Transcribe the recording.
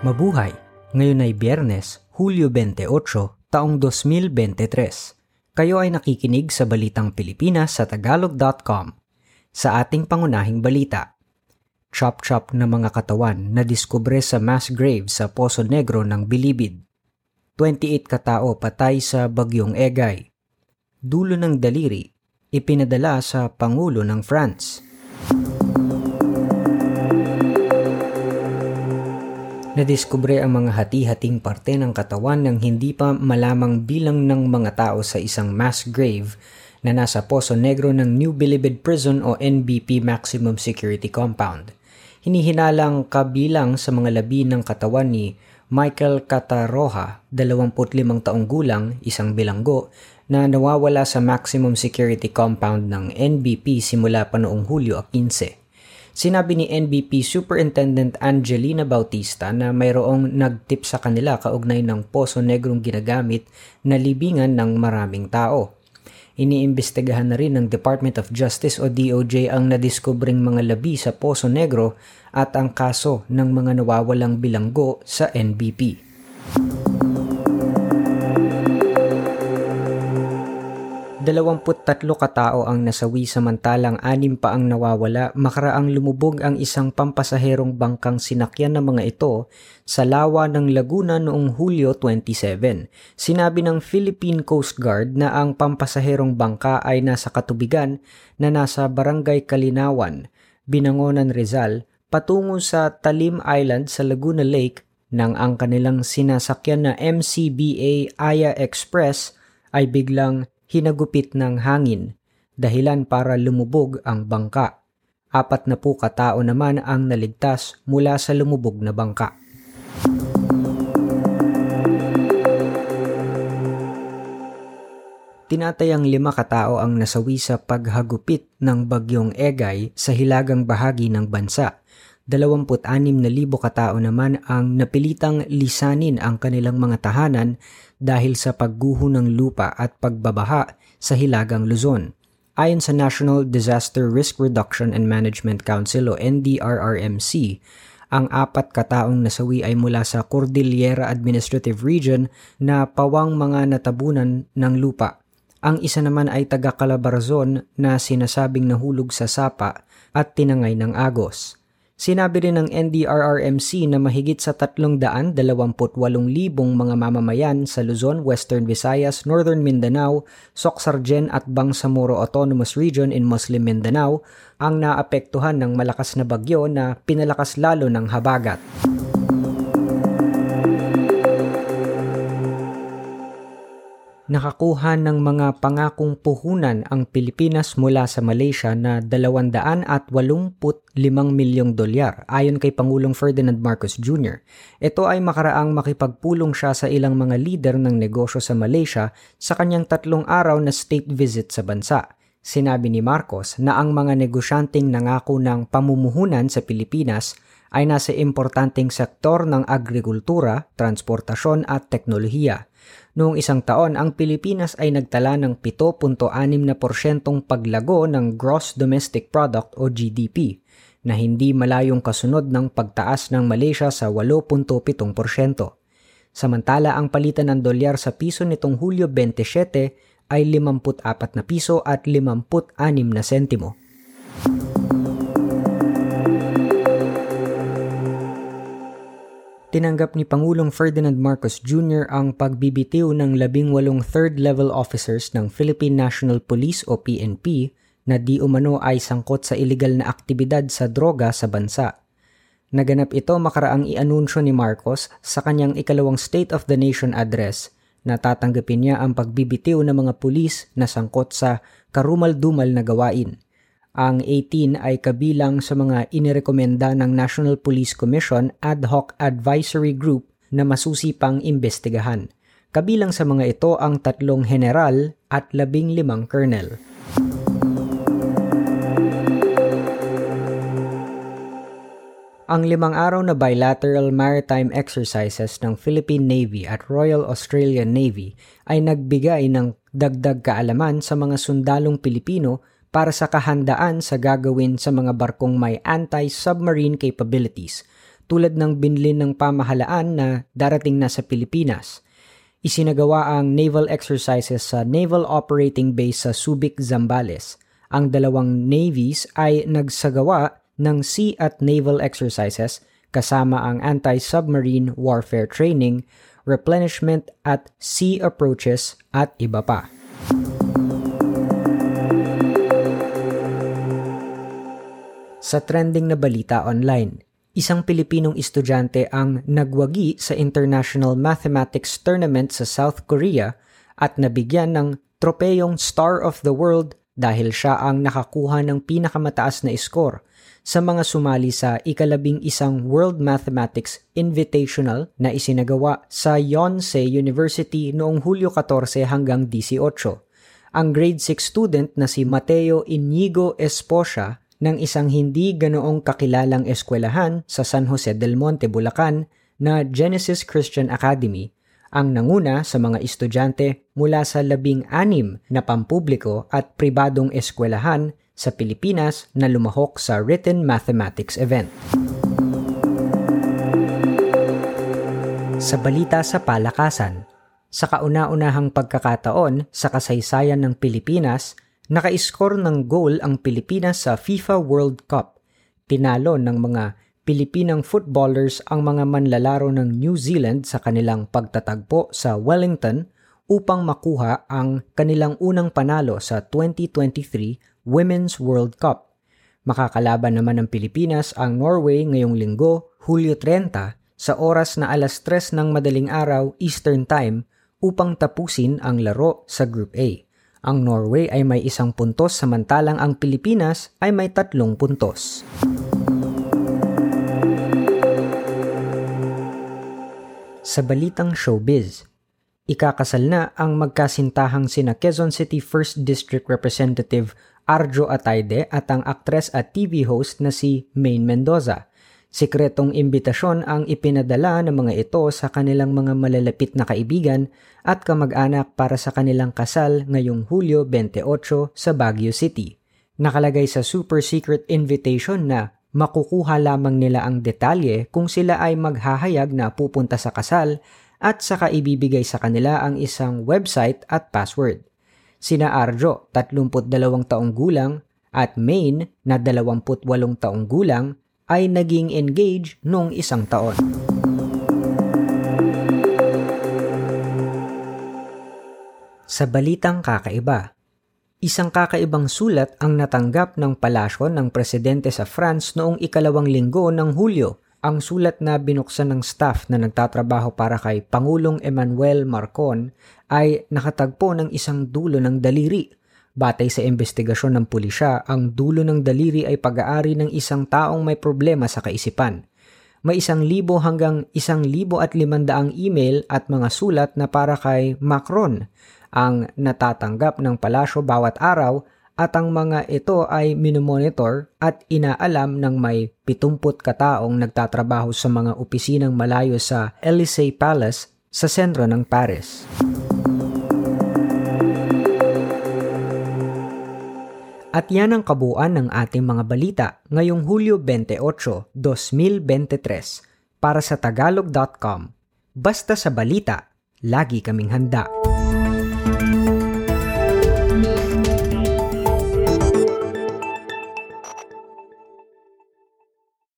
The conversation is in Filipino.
Mabuhay! Ngayon ay Biyernes, Hulyo 28, taong 2023. Kayo ay nakikinig sa Balitang Pilipinas sa Tagalog.com. Sa ating pangunahing balita, chop-chop na mga katawan na diskubre sa mass grave sa Poso Negro ng Bilibid. 28 katao patay sa bagyong Egay. Dulo ng daliri, ipinadala sa Pangulo ng France. Nadiskubre ang mga hati-hating parte ng katawan ng hindi pa malamang bilang ng mga tao sa isang mass grave na nasa Poso Negro ng New Bilibid Prison o NBP Maximum Security Compound. Hinihinalang kabilang sa mga labi ng katawan ni Michael Cataroha, 25 taong gulang, isang bilanggo, na nawawala sa Maximum Security Compound ng NBP simula pa noong Hulyo 15. Sinabi ni NBP Superintendent Angelina Bautista na mayroong nagtip sa kanila kaugnay ng Poso Negrong ginagamit na libingan ng maraming tao. Iniimbestigahan na rin ng Department of Justice o DOJ ang nadiskubring mga labi sa Poso Negro at ang kaso ng mga nawawalang bilanggo sa NBP. 23 katao ang nasawi samantalang anim pa ang nawawala makaraang lumubog ang isang pampasaherong bangkang sinakyan ng mga ito sa lawa ng Laguna noong Hulyo 27. Sinabi ng Philippine Coast Guard na ang pampasaherong bangka ay nasa katubigan na nasa Barangay Kalinawan, Binangonan Rizal, patungo sa Talim Island sa Laguna Lake nang ang kanilang sinasakyan na MCBA Aya Express ay biglang hinagupit ng hangin, dahilan para lumubog ang bangka. Apat na po katao naman ang naligtas mula sa lumubog na bangka. Tinatayang lima katao ang nasawi sa paghagupit ng bagyong Egay sa hilagang bahagi ng bansa. 26,000 katao naman ang napilitang lisanin ang kanilang mga tahanan dahil sa pagguho ng lupa at pagbabaha sa Hilagang Luzon. Ayon sa National Disaster Risk Reduction and Management Council o NDRRMC, ang apat kataong nasawi ay mula sa Cordillera Administrative Region na pawang mga natabunan ng lupa. Ang isa naman ay taga Calabarzon na sinasabing nahulog sa sapa at tinangay ng agos. Sinabi rin ng NDRRMC na mahigit sa 328,000 mga mamamayan sa Luzon, Western Visayas, Northern Mindanao, Socsargen at Bangsamoro Autonomous Region in Muslim Mindanao ang naapektuhan ng malakas na bagyo na pinalakas lalo ng habagat. Nakakuha ng mga pangakong puhunan ang Pilipinas mula sa Malaysia na 285 milyong dolyar ayon kay Pangulong Ferdinand Marcos Jr. Ito ay makaraang makipagpulong siya sa ilang mga lider ng negosyo sa Malaysia sa kanyang tatlong araw na state visit sa bansa. Sinabi ni Marcos na ang mga negosyanteng nangako ng pamumuhunan sa Pilipinas ay nasa importanteng sektor ng agrikultura, transportasyon at teknolohiya. Noong isang taon, ang Pilipinas ay nagtala ng 7.6% paglago ng Gross Domestic Product o GDP na hindi malayong kasunod ng pagtaas ng Malaysia sa 8.7%. Samantala ang palitan ng dolyar sa piso nitong Hulyo 27 ay 54 na piso at 56 na sentimo. Tinanggap ni Pangulong Ferdinand Marcos Jr. ang pagbibitiw ng labing walong third-level officers ng Philippine National Police o PNP na di umano ay sangkot sa ilegal na aktibidad sa droga sa bansa. Naganap ito makaraang ianunsyo ni Marcos sa kanyang ikalawang State of the Nation address na tatanggapin niya ang pagbibitiw ng mga pulis na sangkot sa karumal-dumal na gawain – ang 18 ay kabilang sa mga inirekomenda ng National Police Commission Ad Hoc Advisory Group na masusipang imbestigahan. Kabilang sa mga ito ang tatlong general at labing limang colonel. Ang limang araw na bilateral maritime exercises ng Philippine Navy at Royal Australian Navy ay nagbigay ng dagdag kaalaman sa mga sundalong Pilipino para sa kahandaan sa gagawin sa mga barkong may anti-submarine capabilities tulad ng binlin ng pamahalaan na darating na sa Pilipinas. Isinagawa ang naval exercises sa Naval Operating Base sa Subic, Zambales. Ang dalawang navies ay nagsagawa ng sea at naval exercises kasama ang anti-submarine warfare training, replenishment at sea approaches at iba pa. Sa trending na balita online, isang Pilipinong estudyante ang nagwagi sa International Mathematics Tournament sa South Korea at nabigyan ng tropeyong Star of the World dahil siya ang nakakuha ng pinakamataas na score sa mga sumali sa ikalabing isang World Mathematics Invitational na isinagawa sa Yonsei University noong Hulyo 14 hanggang 18. Ang grade 6 student na si Mateo Inigo Esposa ng isang hindi ganoong kakilalang eskwelahan sa San Jose del Monte, Bulacan na Genesis Christian Academy ang nanguna sa mga estudyante mula sa labing anim na pampubliko at pribadong eskwelahan sa Pilipinas na lumahok sa Written Mathematics event. Sa balita sa palakasan, sa kauna-unahang pagkakataon sa kasaysayan ng Pilipinas Naka-score ng goal ang Pilipinas sa FIFA World Cup. Tinalo ng mga Pilipinang footballers ang mga manlalaro ng New Zealand sa kanilang pagtatagpo sa Wellington upang makuha ang kanilang unang panalo sa 2023 Women's World Cup. Makakalaban naman ng Pilipinas ang Norway ngayong linggo, Hulyo 30, sa oras na alas 3 ng madaling araw Eastern Time upang tapusin ang laro sa Group A. Ang Norway ay may isang puntos samantalang ang Pilipinas ay may tatlong puntos. Sa balitang showbiz, ikakasal na ang magkasintahang sina Quezon City 1st District Representative Arjo Atayde at ang aktres at TV host na si Maine Mendoza. Sikretong imbitasyon ang ipinadala ng mga ito sa kanilang mga malalapit na kaibigan at kamag-anak para sa kanilang kasal ngayong Hulyo 28 sa Baguio City. Nakalagay sa super secret invitation na makukuha lamang nila ang detalye kung sila ay maghahayag na pupunta sa kasal at saka ibibigay sa kanila ang isang website at password. Sina Arjo, 32 taong gulang, at Maine, na 28 taong gulang, ay naging engage noong isang taon. Sa balitang kakaiba, isang kakaibang sulat ang natanggap ng palasyo ng presidente sa France noong ikalawang linggo ng Hulyo. Ang sulat na binuksan ng staff na nagtatrabaho para kay Pangulong Emmanuel Marcon ay nakatagpo ng isang dulo ng daliri Batay sa investigasyon ng pulisya, ang dulo ng daliri ay pag-aari ng isang taong may problema sa kaisipan. May isang libo hanggang isang libo at limandaang email at mga sulat na para kay Macron ang natatanggap ng palasyo bawat araw at ang mga ito ay minomonitor at inaalam ng may 70 kataong nagtatrabaho sa mga opisinang malayo sa Elysee Palace sa sentro ng Paris. At yan ang kabuuan ng ating mga balita ngayong Hulyo 28, 2023 para sa tagalog.com. Basta sa balita, lagi kaming handa.